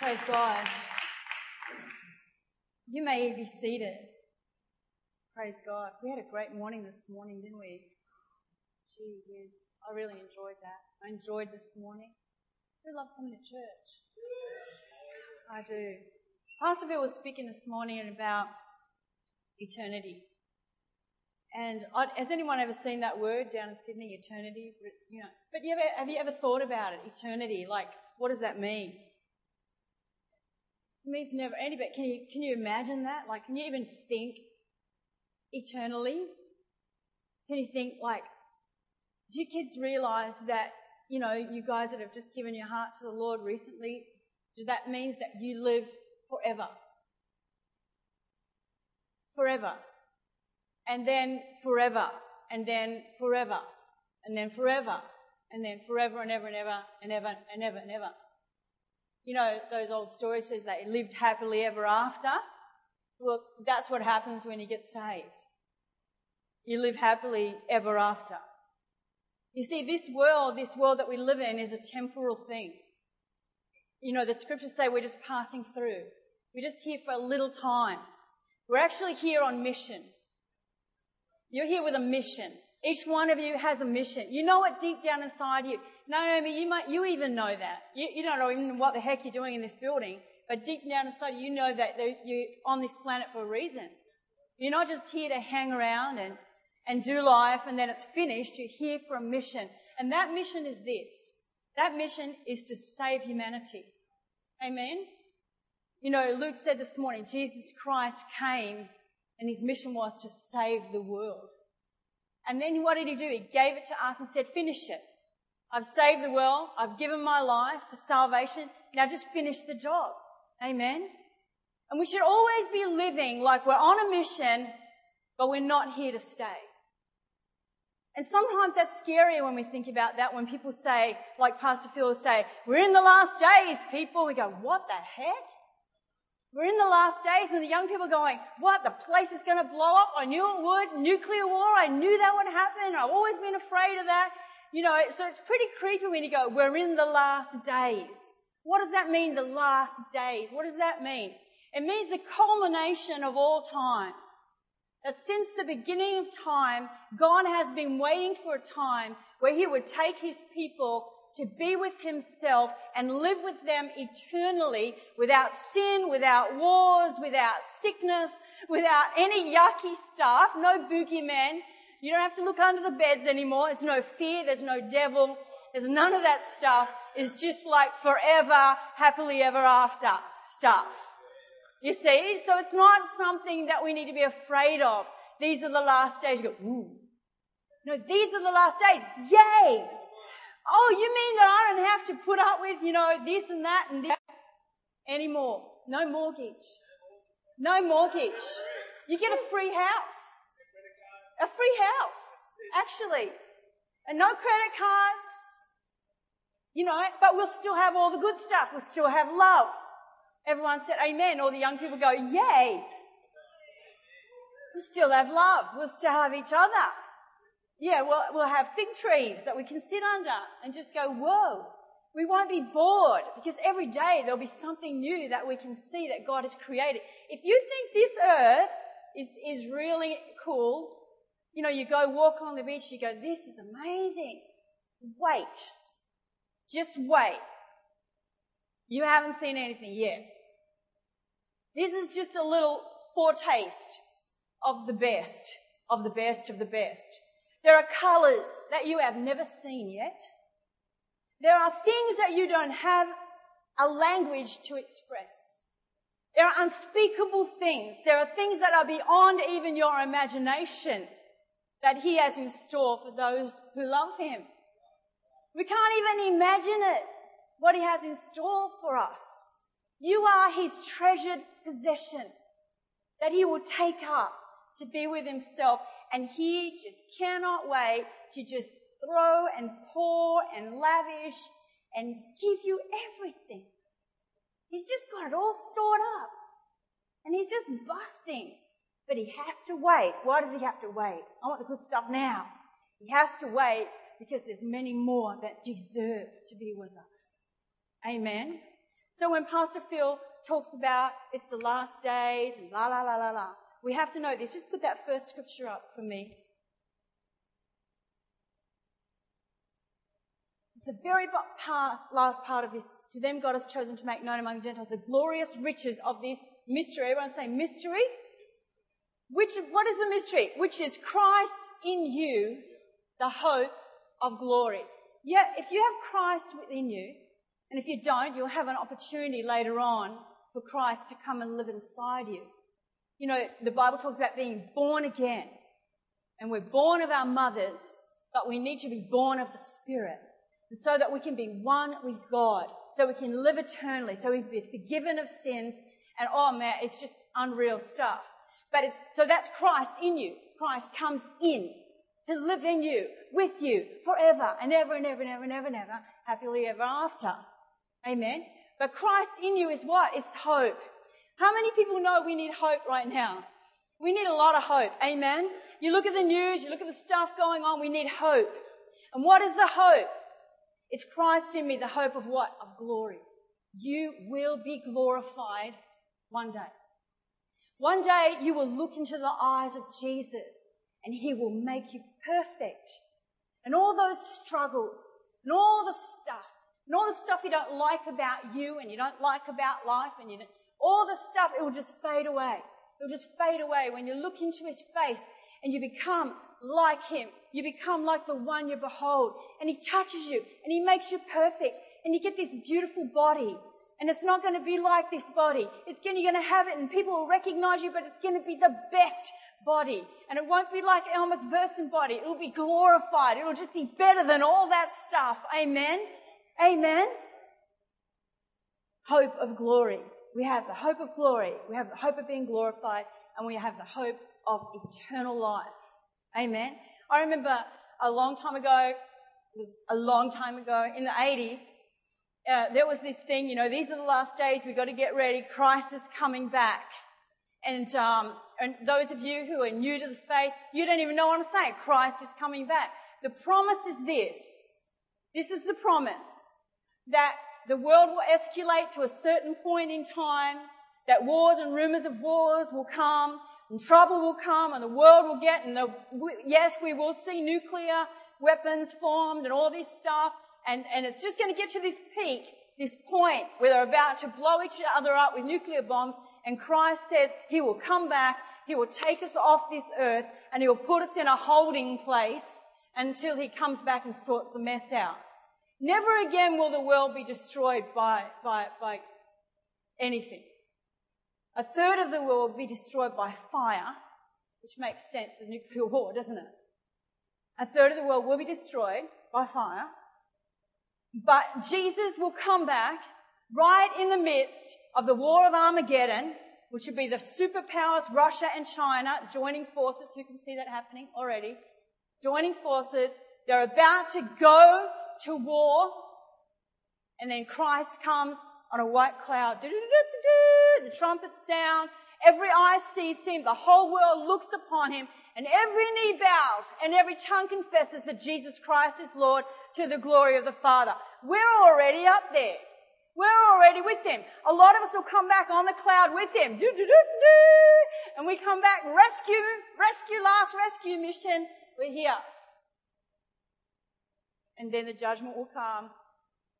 Praise God. You may be seated. Praise God. We had a great morning this morning, didn't we? Gee whiz. I really enjoyed that. I enjoyed this morning. Who loves coming to church? I do. Pastor Bill was speaking this morning about eternity. And has anyone ever seen that word down in Sydney, eternity? You know, but you ever, have you ever thought about it, eternity? Like, what does that mean? It means never ending, but can you, can you imagine that? Like, can you even think eternally? Can you think like, do you kids realize that, you know, you guys that have just given your heart to the Lord recently, do that means that you live forever? Forever and then forever, and then forever, and then forever, and then forever and ever and ever and ever and ever and ever and ever. You know, those old stories says they lived happily ever after. Well, that's what happens when you get saved. You live happily ever after. You see, this world, this world that we live in is a temporal thing. You know, the scriptures say we're just passing through. We're just here for a little time. We're actually here on mission. You're here with a mission. Each one of you has a mission. You know it deep down inside you. Naomi, you might, you even know that. You, you don't know even what the heck you're doing in this building, but deep down inside you know that you're on this planet for a reason. You're not just here to hang around and, and do life and then it's finished. You're here for a mission. And that mission is this. That mission is to save humanity. Amen? You know, Luke said this morning, Jesus Christ came and his mission was to save the world. And then what did he do? He gave it to us and said, finish it. I've saved the world. I've given my life for salvation. Now just finish the job. Amen. And we should always be living like we're on a mission, but we're not here to stay. And sometimes that's scarier when we think about that, when people say, like Pastor Phil will say, we're in the last days, people. We go, what the heck? We're in the last days and the young people are going, what? The place is going to blow up? I knew it would. Nuclear war. I knew that would happen. I've always been afraid of that. You know, so it's pretty creepy when you go, we're in the last days. What does that mean, the last days? What does that mean? It means the culmination of all time. That since the beginning of time, God has been waiting for a time where He would take His people to be with himself and live with them eternally without sin, without wars, without sickness, without any yucky stuff, no boogeyman. You don't have to look under the beds anymore. There's no fear. There's no devil. There's none of that stuff. It's just like forever, happily ever after stuff. You see? So it's not something that we need to be afraid of. These are the last days. You go, ooh. No, these are the last days. Yay! Oh, you mean that I don't have to put up with, you know, this and that and this anymore? No mortgage. No mortgage. You get a free house. A free house, actually. And no credit cards. You know, but we'll still have all the good stuff. We'll still have love. Everyone said amen. All the young people go, yay. We'll still have love. We'll still have each other. Yeah, we'll, we'll have fig trees that we can sit under and just go, whoa. We won't be bored because every day there'll be something new that we can see that God has created. If you think this earth is, is really cool, you know, you go walk along the beach, you go, this is amazing. Wait. Just wait. You haven't seen anything yet. This is just a little foretaste of the best, of the best of the best. There are colors that you have never seen yet. There are things that you don't have a language to express. There are unspeakable things. There are things that are beyond even your imagination that He has in store for those who love Him. We can't even imagine it, what He has in store for us. You are His treasured possession that He will take up to be with Himself and he just cannot wait to just throw and pour and lavish and give you everything. He's just got it all stored up. And he's just busting. But he has to wait. Why does he have to wait? I want the good stuff now. He has to wait because there's many more that deserve to be with us. Amen. So when Pastor Phil talks about it's the last days and la la la la la, we have to know this. Just put that first scripture up for me. It's the very last part of this. To them, God has chosen to make known among the Gentiles the glorious riches of this mystery. Everyone say mystery. Which, what is the mystery? Which is Christ in you, the hope of glory. Yeah, if you have Christ within you, and if you don't, you'll have an opportunity later on for Christ to come and live inside you. You know, the Bible talks about being born again. And we're born of our mothers, but we need to be born of the Spirit. so that we can be one with God. So we can live eternally. So we can be forgiven of sins. And oh man, it's just unreal stuff. But it's, so that's Christ in you. Christ comes in to live in you, with you, forever and ever and ever and ever and ever and ever, happily ever after. Amen. But Christ in you is what? It's hope. How many people know we need hope right now? We need a lot of hope. Amen. You look at the news, you look at the stuff going on, we need hope. And what is the hope? It's Christ in me, the hope of what? Of glory. You will be glorified one day. One day you will look into the eyes of Jesus and he will make you perfect. And all those struggles and all the stuff and all the stuff you don't like about you and you don't like about life and you don't, all the stuff, it will just fade away. It will just fade away when you look into his face and you become like him. You become like the one you behold and he touches you and he makes you perfect and you get this beautiful body and it's not going to be like this body. It's going, you're going to have it and people will recognize you, but it's going to be the best body. And it won't be like Elle Macpherson body. It'll be glorified. It'll just be better than all that stuff. Amen. Amen. Hope of glory. We have the hope of glory. We have the hope of being glorified and we have the hope of eternal life. Amen. I remember a long time ago, it was a long time ago in the 80s, uh, there was this thing, you know, these are the last days, we've got to get ready, Christ is coming back. And, um, and those of you who are new to the faith, you don't even know what I'm saying. Christ is coming back. The promise is this. This is the promise that the world will escalate to a certain point in time, that wars and rumors of wars will come, and trouble will come, and the world will get, and the, yes, we will see nuclear weapons formed and all this stuff, and, and it's just going to get to this peak, this point where they're about to blow each other up with nuclear bombs, and Christ says he will come back, he will take us off this earth, and he will put us in a holding place until he comes back and sorts the mess out. Never again will the world be destroyed by, by, by anything. A third of the world will be destroyed by fire, which makes sense with nuclear war, doesn't it? A third of the world will be destroyed by fire. But Jesus will come back right in the midst of the war of Armageddon, which would be the superpowers, Russia and China, joining forces. You can see that happening already. Joining forces. They're about to go to war. And then Christ comes on a white cloud. The trumpets sound. Every eye sees him. The whole world looks upon him. And every knee bows and every tongue confesses that Jesus Christ is Lord to the glory of the Father. We're already up there. We're already with him. A lot of us will come back on the cloud with him. And we come back, rescue, rescue, last rescue mission. We're here. And then the judgment will come.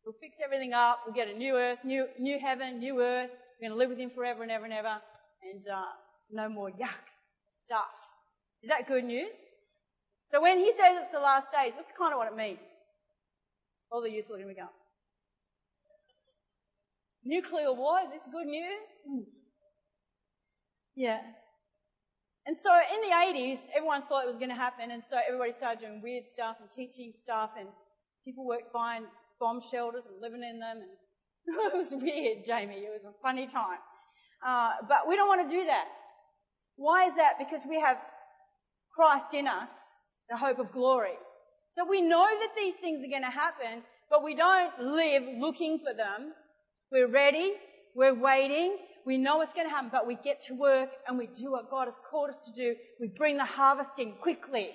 We'll fix everything up. We'll get a new earth, new, new heaven, new earth. We're going to live with him forever and ever and ever. And, uh, no more yuck stuff. Is that good news? So when he says it's the last days, that's kind of what it means. All the youth looking at me go, nuclear war, is this good news? Mm. Yeah. And so in the 80s, everyone thought it was going to happen, and so everybody started doing weird stuff and teaching stuff, and people were buying bomb shelters and living in them, and it was weird, Jamie. It was a funny time. Uh, but we don't want to do that. Why is that? Because we have Christ in us, the hope of glory. So we know that these things are going to happen, but we don't live looking for them. We're ready. We're waiting. We know it's going to happen, but we get to work and we do what God has called us to do. We bring the harvest in quickly.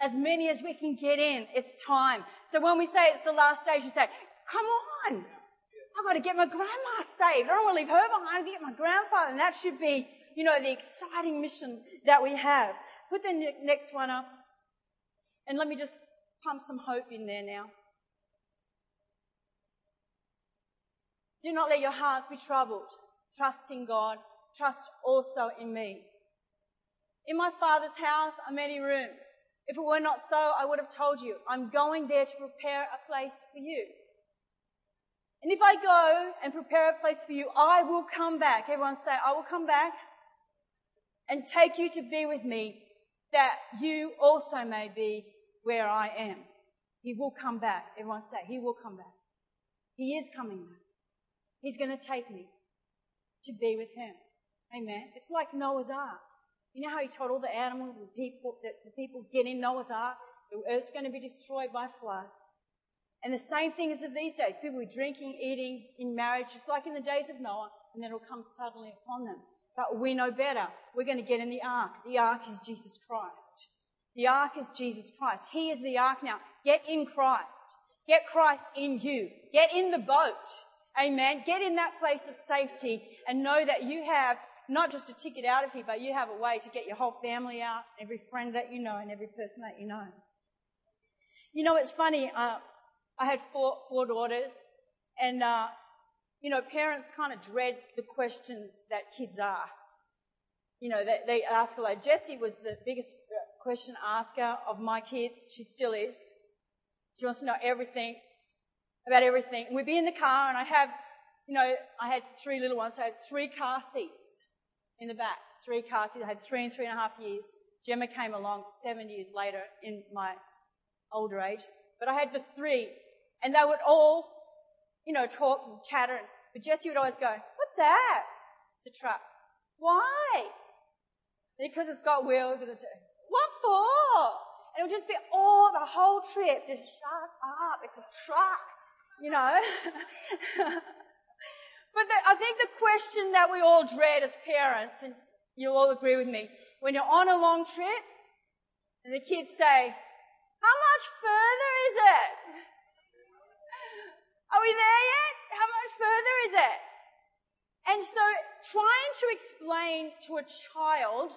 As many as we can get in. It's time. So when we say it's the last stage, you say, come on. I've got to get my grandma saved. I don't want to leave her behind. I've got to get my grandfather. And that should be, you know, the exciting mission that we have. Put the next one up. And let me just pump some hope in there now. Do not let your hearts be troubled. Trust in God. Trust also in me. In my Father's house are many rooms. If it were not so, I would have told you, I'm going there to prepare a place for you. And if I go and prepare a place for you, I will come back. Everyone say, I will come back and take you to be with me that you also may be where I am. He will come back. Everyone say, He will come back. He is coming back. He's going to take me to be with Him. Amen. It's like Noah's Ark. You know how He told all the animals and people that the people get in Noah's Ark? The earth's going to be destroyed by floods. And the same thing is of these days. People are drinking, eating in marriage, just like in the days of Noah, and then it'll come suddenly upon them. But we know better. We're going to get in the ark. The ark is Jesus Christ. The ark is Jesus Christ. He is the ark now. Get in Christ. Get Christ in you. Get in the boat. Amen. Get in that place of safety and know that you have not just a ticket out of here, but you have a way to get your whole family out, every friend that you know, and every person that you know. You know, it's funny. Uh, I had four, four daughters, and, uh, you know, parents kind of dread the questions that kids ask. You know, they, they ask a lot. Jessie was the biggest question asker of my kids. She still is. She wants to know everything about everything. we'd be in the car, and I have, you know, I had three little ones, so I had three car seats in the back. Three car seats. I had three and three and a half years. Gemma came along seven years later in my older age. But I had the three and they would all, you know, talk and chatter. But Jessie would always go, what's that? It's a truck. Why? Because it's got wheels and it's, what for? And it would just be all, the whole trip, just shut up, it's a truck, you know. but the, I think the question that we all dread as parents, and you'll all agree with me, when you're on a long trip, and the kids say, how much further is it? Are we there yet? How much further is it? And so trying to explain to a child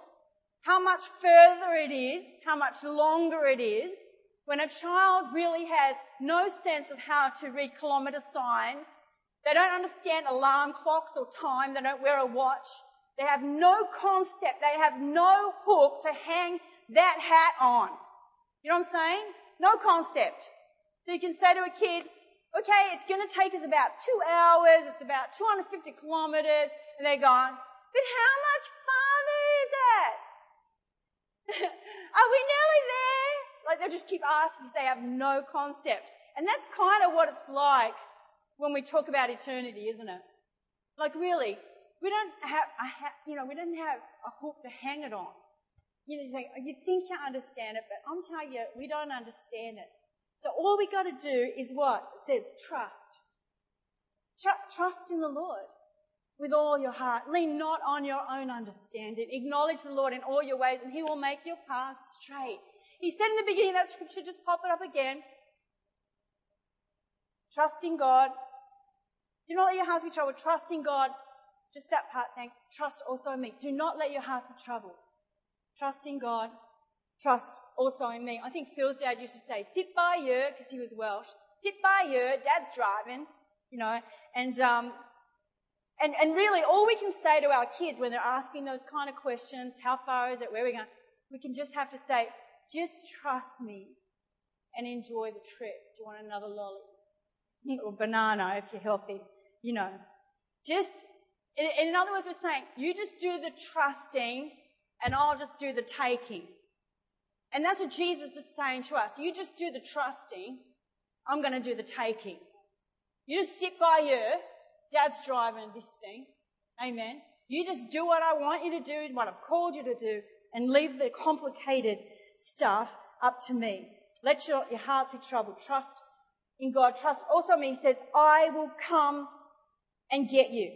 how much further it is, how much longer it is, when a child really has no sense of how to read kilometre signs, they don't understand alarm clocks or time, they don't wear a watch, they have no concept, they have no hook to hang that hat on. You know what I'm saying? No concept. So you can say to a kid, okay, it's going to take us about two hours, it's about 250 kilometers, and they're going, but how much farther is it? Are we nearly there? Like they just keep asking because they have no concept. And that's kind of what it's like when we talk about eternity, isn't it? Like really, we don't have, ha- you know, we don't have a hook to hang it on. You know, you think, you think you understand it, but I'm telling you, we don't understand it. So all we got to do is what? It says trust. Tr- trust in the Lord with all your heart. Lean not on your own understanding. Acknowledge the Lord in all your ways and he will make your paths straight. He said in the beginning that scripture, just pop it up again. Trust in God. Do not let your hearts be troubled. Trust in God. Just that part, thanks. Trust also in me. Do not let your heart be troubled. Trust in God. Trust also in me. I think Phil's dad used to say, sit by you, because he was Welsh, sit by you, dad's driving, you know, and, um, and, and really all we can say to our kids when they're asking those kind of questions, how far is it, where are we going, we can just have to say, just trust me and enjoy the trip. Do you want another lolly? Or banana if you're healthy, you know. Just, in, in other words, we're saying, you just do the trusting and I'll just do the taking. And that's what Jesus is saying to us. You just do the trusting. I'm going to do the taking. You just sit by you. Dad's driving this thing. Amen. You just do what I want you to do, and what I've called you to do, and leave the complicated stuff up to me. Let your, your hearts be troubled. Trust in God. Trust also me. Says, I will come and get you.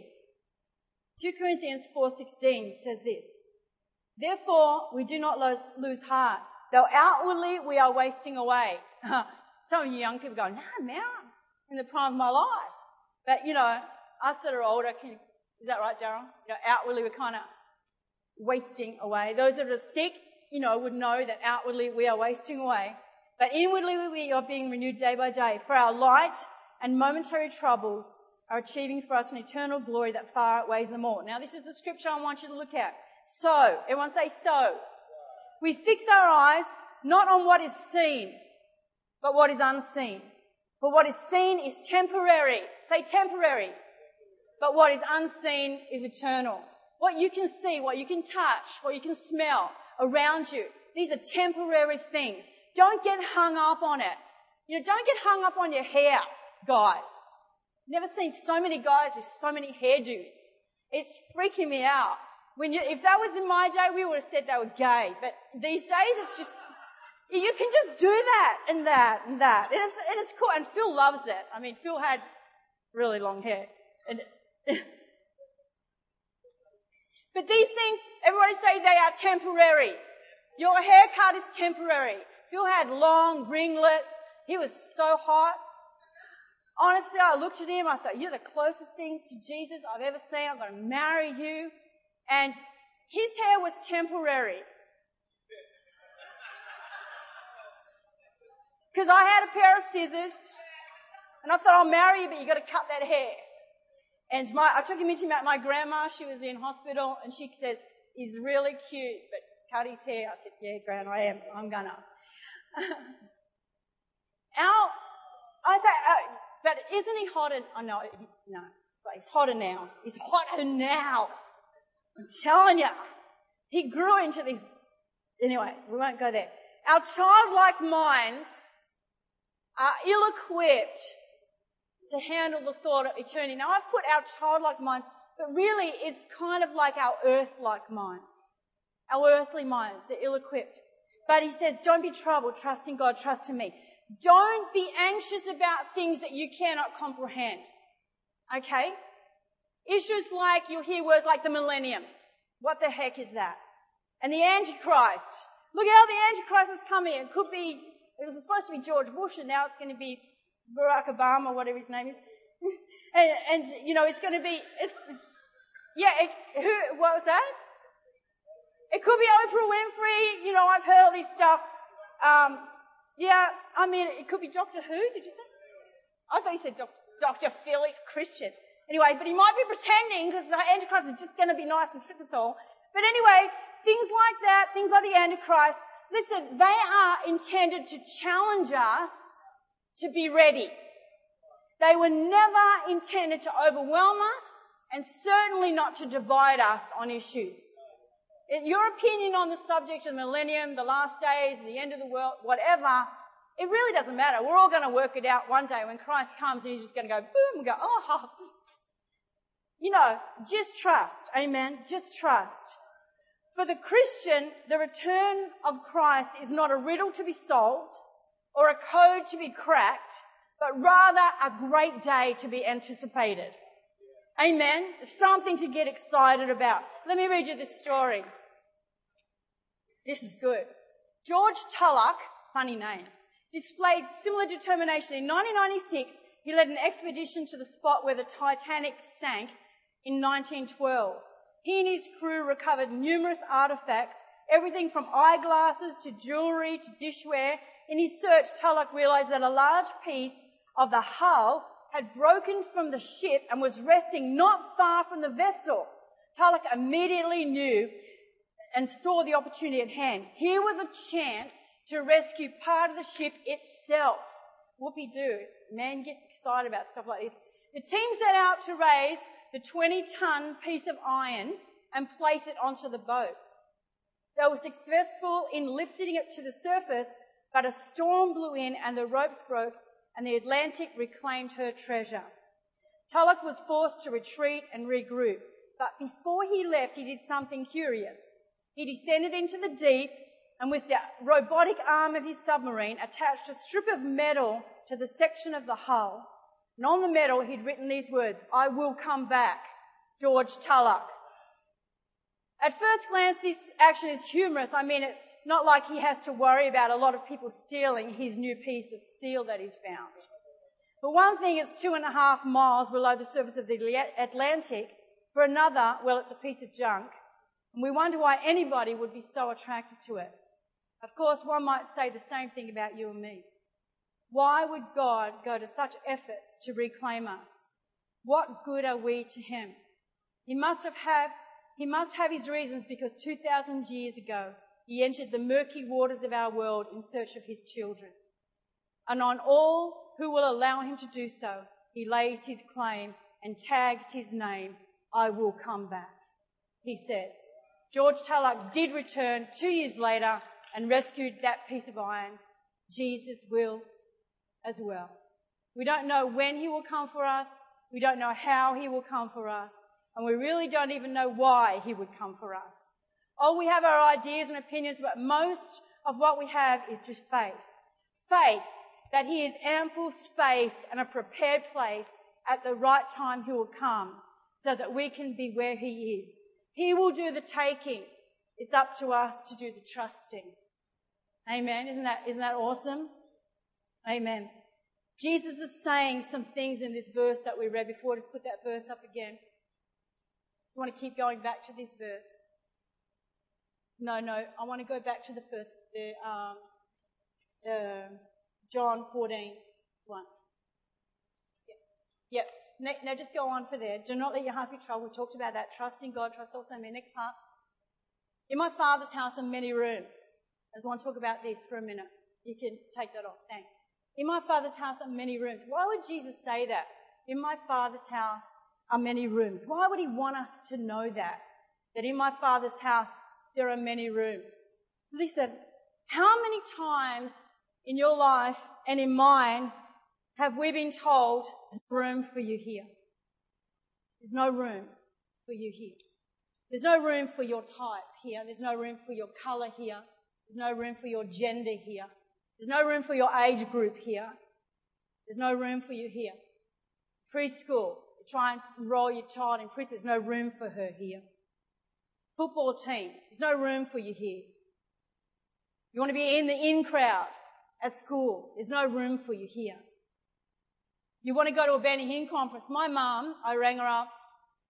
2 Corinthians 4.16 says this. Therefore, we do not lose, lose heart. Though outwardly we are wasting away. Some of you young people go, no, man, in the prime of my life. But, you know, us that are older, can, is that right, Daryl? You know, outwardly we're kind of wasting away. Those that are sick, you know, would know that outwardly we are wasting away. But inwardly we are being renewed day by day. For our light and momentary troubles are achieving for us an eternal glory that far outweighs them all. Now this is the scripture I want you to look at. So, everyone say so. We fix our eyes not on what is seen, but what is unseen. For what is seen is temporary. Say temporary. But what is unseen is eternal. What you can see, what you can touch, what you can smell around you, these are temporary things. Don't get hung up on it. You know, don't get hung up on your hair, guys. Never seen so many guys with so many hairdos. It's freaking me out. When you, if that was in my day, we would have said they were gay. But these days, it's just you can just do that and that and that, and it's, and it's cool. And Phil loves it. I mean, Phil had really long hair, and but these things, everybody say they are temporary. Your haircut is temporary. Phil had long ringlets. He was so hot. Honestly, I looked at him. I thought, you're the closest thing to Jesus I've ever seen. I'm going to marry you. And his hair was temporary. Because I had a pair of scissors and I thought, I'll marry you, but you got to cut that hair. And my, I took him into my, grandma. She was in hospital and she says, he's really cute, but cut his hair. I said, yeah, Gran, I am. I'm gonna. Our, I say, uh, but isn't he hotter? Oh no, no. So he's hotter now. He's hotter now. I'm telling you. He grew into these. Anyway, we won't go there. Our childlike minds are ill-equipped to handle the thought of eternity. Now I've put our childlike minds, but really it's kind of like our earth-like minds. Our earthly minds, they're ill-equipped. But he says, don't be troubled, trust in God, trust in me. Don't be anxious about things that you cannot comprehend. Okay? Issues like, you'll hear words like the millennium. What the heck is that? And the Antichrist. Look at how the Antichrist is coming. It could be it was supposed to be George Bush, and now it's going to be Barack Obama, or whatever his name is. and, and, you know, it's going to be, it's, yeah, it, who, what was that? It could be Oprah Winfrey. You know, I've heard all this stuff. Um, yeah, I mean, it could be Doctor Who, did you say? I thought you said. Dr. Phil, he's Christian. Anyway, but he might be pretending because the Antichrist is just going to be nice and trick us all. But anyway, things like that, things like the Antichrist, Listen, they are intended to challenge us to be ready. They were never intended to overwhelm us and certainly not to divide us on issues. Your opinion on the subject of the millennium, the last days, the end of the world, whatever, it really doesn't matter. We're all going to work it out one day when Christ comes and he's just going to go boom and go, oh, you know, just trust. Amen. Just trust. For the Christian, the return of Christ is not a riddle to be solved or a code to be cracked, but rather a great day to be anticipated. Amen. Something to get excited about. Let me read you this story. This is good. George Tulloch, funny name, displayed similar determination. In 1996, he led an expedition to the spot where the Titanic sank in 1912. He and his crew recovered numerous artifacts, everything from eyeglasses to jewelry to dishware. In his search, Tulloch realized that a large piece of the hull had broken from the ship and was resting not far from the vessel. Tulloch immediately knew and saw the opportunity at hand. Here was a chance to rescue part of the ship itself. Whoopie do. Men get excited about stuff like this. The team set out to raise the 20 ton piece of iron and place it onto the boat. They were successful in lifting it to the surface, but a storm blew in and the ropes broke and the Atlantic reclaimed her treasure. Tulloch was forced to retreat and regroup, but before he left, he did something curious. He descended into the deep and with the robotic arm of his submarine attached a strip of metal to the section of the hull and on the metal, he'd written these words, I will come back, George Tulloch. At first glance, this action is humorous. I mean, it's not like he has to worry about a lot of people stealing his new piece of steel that he's found. But one thing, is two and a half miles below the surface of the Atlantic. For another, well, it's a piece of junk. And we wonder why anybody would be so attracted to it. Of course, one might say the same thing about you and me. Why would God go to such efforts to reclaim us? What good are we to Him? He must have, have he must have his reasons because 2,000 years ago, he entered the murky waters of our world in search of his children. And on all who will allow him to do so, he lays his claim and tags his name, I will come back. He says, George Tulloch did return two years later and rescued that piece of iron. Jesus will as well. We don't know when he will come for us. We don't know how he will come for us. And we really don't even know why he would come for us. Oh, we have our ideas and opinions, but most of what we have is just faith. Faith that he is ample space and a prepared place at the right time he will come so that we can be where he is. He will do the taking. It's up to us to do the trusting. Amen. Isn't that, isn't that awesome? Amen. Jesus is saying some things in this verse that we read before. Just put that verse up again. Just want to keep going back to this verse. No, no, I want to go back to the first, the, um, uh, John 14, 1. Yep. yep. Now, now just go on for there. Do not let your hearts be troubled. We talked about that. Trust in God. Trust also in me. Next part. In my father's house are many rooms. I just want to talk about this for a minute. You can take that off. Thanks. In my father's house are many rooms. Why would Jesus say that? In my father's house are many rooms. Why would he want us to know that? That in my father's house there are many rooms. Listen, how many times in your life and in mine have we been told there's room for you here? There's no room for you here. There's no room for your type here. There's no room for your color here. There's no room for your gender here. There's no room for your age group here. There's no room for you here. Preschool, try and enroll your child in preschool. There's no room for her here. Football team, there's no room for you here. You want to be in the in crowd at school, there's no room for you here. You want to go to a Benny Hinn conference. My mum, I rang her up.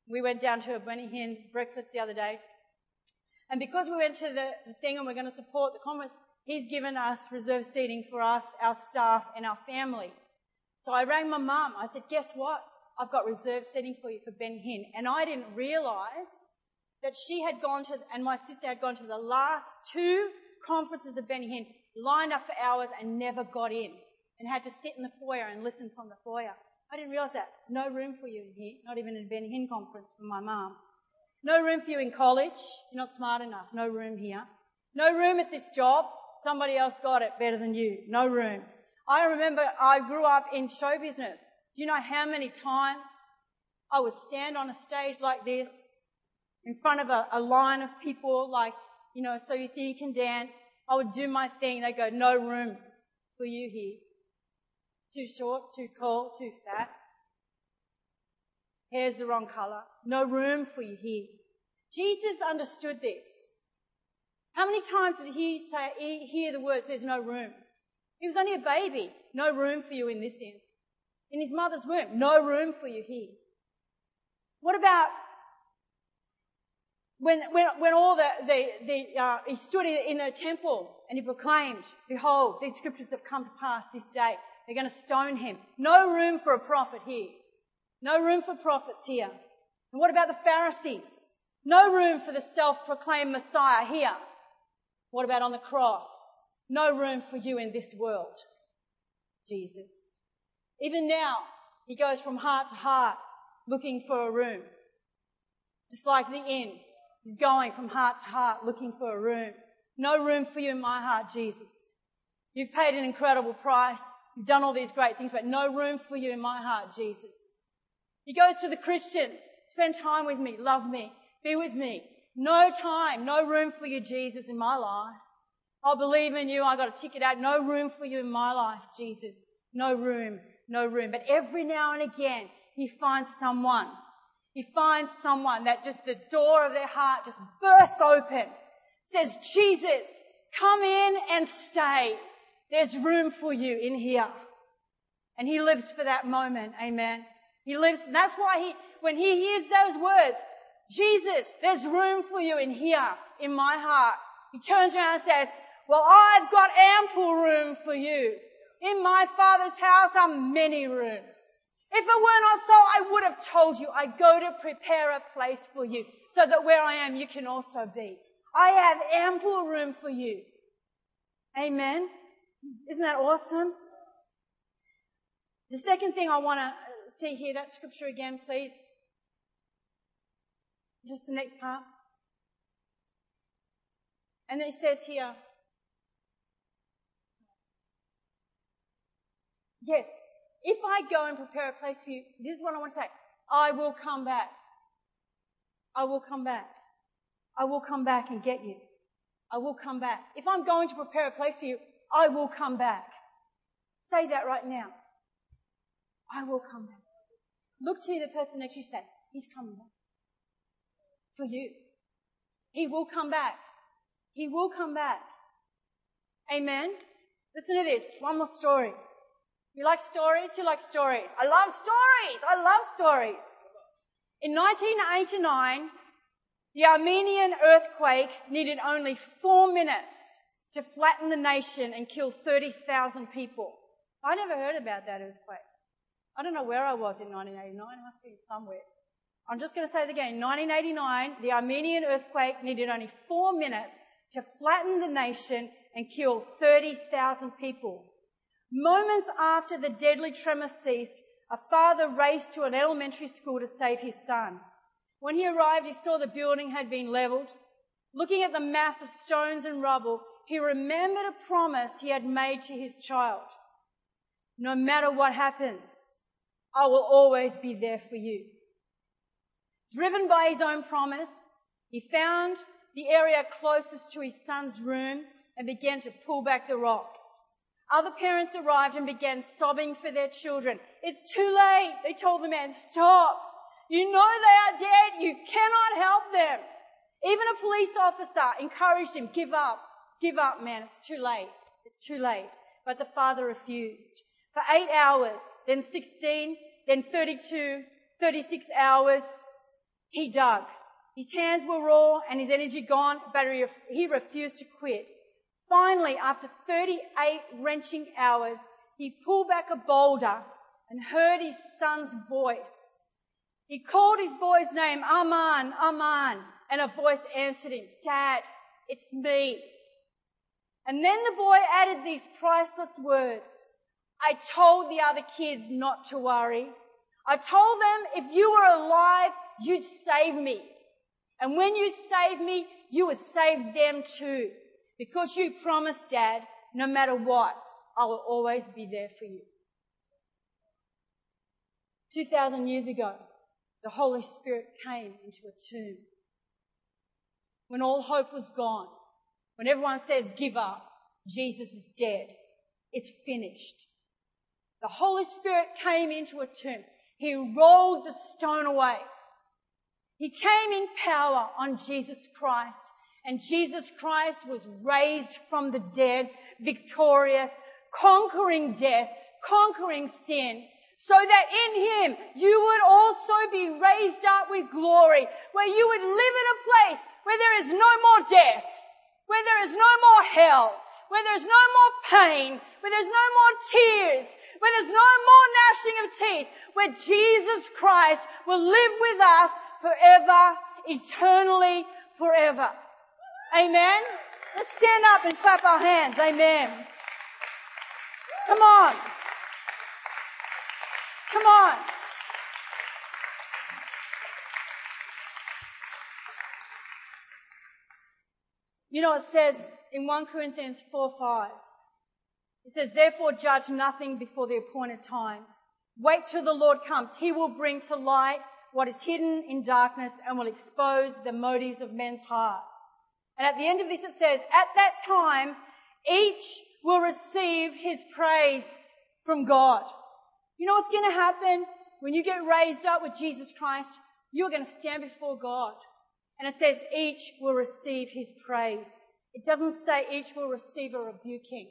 We went down to a Benny Hinn breakfast the other day. And because we went to the, the thing and we're going to support the conference, he's given us reserved seating for us, our staff, and our family. So I rang my mum. I said, guess what? I've got reserved seating for you for Ben Hinn. And I didn't realize that she had gone to, and my sister had gone to the last two conferences of Benny Hinn, lined up for hours and never got in and had to sit in the foyer and listen from the foyer. I didn't realize that. No room for you in here, not even in a Benny Hinn conference for my mum. No room for you in college. You're not smart enough. No room here. No room at this job. Somebody else got it better than you. No room. I remember I grew up in show business. Do you know how many times I would stand on a stage like this in front of a, a line of people like, you know, so you think you can dance. I would do my thing. They go, no room for you here. Too short, too tall, too fat. Hair's the wrong color. No room for you here. Jesus understood this. How many times did he say, he hear the words, there's no room? He was only a baby. No room for you in this inn. In his mother's womb. No room for you here. What about when, when, when all the, the, the uh, he stood in, in a temple and he proclaimed, behold, these scriptures have come to pass this day. They're going to stone him. No room for a prophet here. No room for prophets here. And what about the Pharisees? No room for the self-proclaimed Messiah here. What about on the cross? No room for you in this world. Jesus. Even now, he goes from heart to heart looking for a room. Just like the inn. He's going from heart to heart looking for a room. No room for you in my heart, Jesus. You've paid an incredible price. You've done all these great things, but no room for you in my heart, Jesus. He goes to the Christians. Spend time with me. Love me. Be with me. No time. No room for you, Jesus, in my life. I believe in you. I got a ticket out. No room for you in my life, Jesus. No room. No room. But every now and again, he finds someone he finds someone that just the door of their heart just bursts open. Says, Jesus, come in and stay. There's room for you in here. And he lives for that moment. Amen. He lives, that's why he, when he hears those words, Jesus, there's room for you in here, in my heart. He turns around and says, well, I've got ample room for you. In my father's house are many rooms. If it were not so, I would have told you, I go to prepare a place for you so that where I am, you can also be. I have ample room for you. Amen. Isn't that awesome? The second thing I want to see here, that scripture again, please. Just the next part. And it says here, yes, if I go and prepare a place for you, this is what I want to say. I will come back. I will come back. I will come back and get you. I will come back. If I'm going to prepare a place for you, I will come back. Say that right now. I will come back. Look to the person next to you say, He's coming back. For you. He will come back. He will come back. Amen. Listen to this. One more story. You like stories? You like stories? I love stories. I love stories. In 1989, the Armenian earthquake needed only four minutes to flatten the nation and kill 30,000 people. I never heard about that earthquake. I don't know where I was in 1989. I must be somewhere. I'm just going to say it again. 1989, the Armenian earthquake needed only four minutes to flatten the nation and kill 30,000 people. Moments after the deadly tremor ceased, a father raced to an elementary school to save his son. When he arrived, he saw the building had been leveled. Looking at the mass of stones and rubble, he remembered a promise he had made to his child. No matter what happens, I will always be there for you. Driven by his own promise, he found the area closest to his son's room and began to pull back the rocks. Other parents arrived and began sobbing for their children. It's too late. They told the man, stop. You know they are dead. You cannot help them. Even a police officer encouraged him, give up. Give up, man. It's too late. It's too late. But the father refused. For eight hours, then 16, then 32, 36 hours, he dug. His hands were raw and his energy gone, but he refused to quit. Finally, after 38 wrenching hours, he pulled back a boulder and heard his son's voice. He called his boy's name, Aman, Aman, and a voice answered him, Dad, it's me. And then the boy added these priceless words. I told the other kids not to worry. I told them if you were alive, you'd save me. And when you save me, you would save them too. Because you promised, Dad, no matter what, I will always be there for you. 2,000 years ago, the Holy Spirit came into a tomb. When all hope was gone, when everyone says, give up, Jesus is dead. It's finished. The Holy Spirit came into a tomb. He rolled the stone away. He came in power on Jesus Christ and Jesus Christ was raised from the dead, victorious, conquering death, conquering sin, so that in him you would also be raised up with glory, where you would live in a place where there is no more death, where there is no more hell, where there's no more pain, where there's no more tears, where there's no more gnashing of teeth, where Jesus Christ will live with us forever, eternally, forever. Amen. Let's stand up and clap our hands. Amen. Come on. Come on. You know, it says in 1 Corinthians 4 5, it says, Therefore judge nothing before the appointed time. Wait till the Lord comes. He will bring to light what is hidden in darkness and will expose the motives of men's hearts. And at the end of this it says, at that time, each will receive his praise from God. You know what's going to happen when you get raised up with Jesus Christ? You're going to stand before God. And it says each will receive his praise. It doesn't say each will receive a rebuking.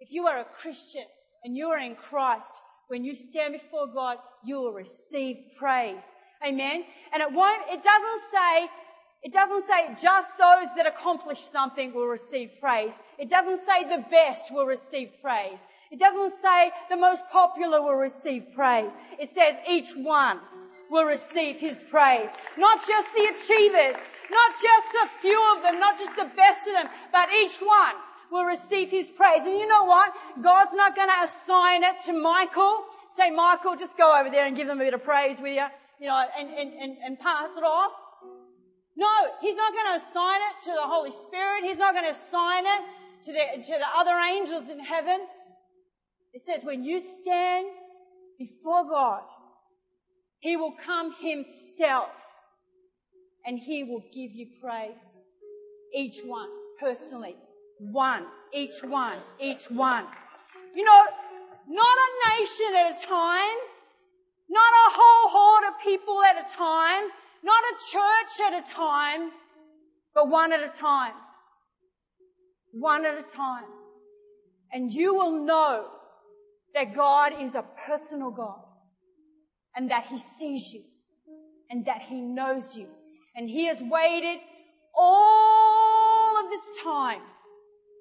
If you are a Christian and you are in Christ, when you stand before God, you will receive praise. Amen. And it won't, it doesn't say, it doesn't say just those that accomplish something will receive praise. It doesn't say the best will receive praise. It doesn't say the most popular will receive praise. It says each one will receive his praise. Not just the achievers, not just a few of them, not just the best of them, but each one will receive his praise. And you know what? God's not going to assign it to Michael. Say, Michael, just go over there and give them a bit of praise with you, you know, and, and, and, and pass it off. No, he's not going to assign it to the Holy Spirit. He's not going to assign it to the, to the other angels in heaven. It says when you stand before God, He will come Himself and He will give you praise. Each one, personally. One. Each one. Each one. You know, not a nation at a time. Not a whole horde of people at a time. Not a church at a time. But one at a time. One at a time. And you will know that God is a personal God and that He sees you and that He knows you. And He has waited all of this time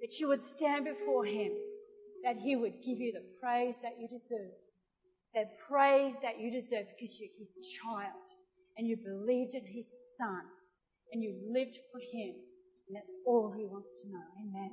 that you would stand before Him, that He would give you the praise that you deserve. That praise that you deserve because you're His child and you believed in His Son and you lived for Him. And that's all He wants to know. Amen.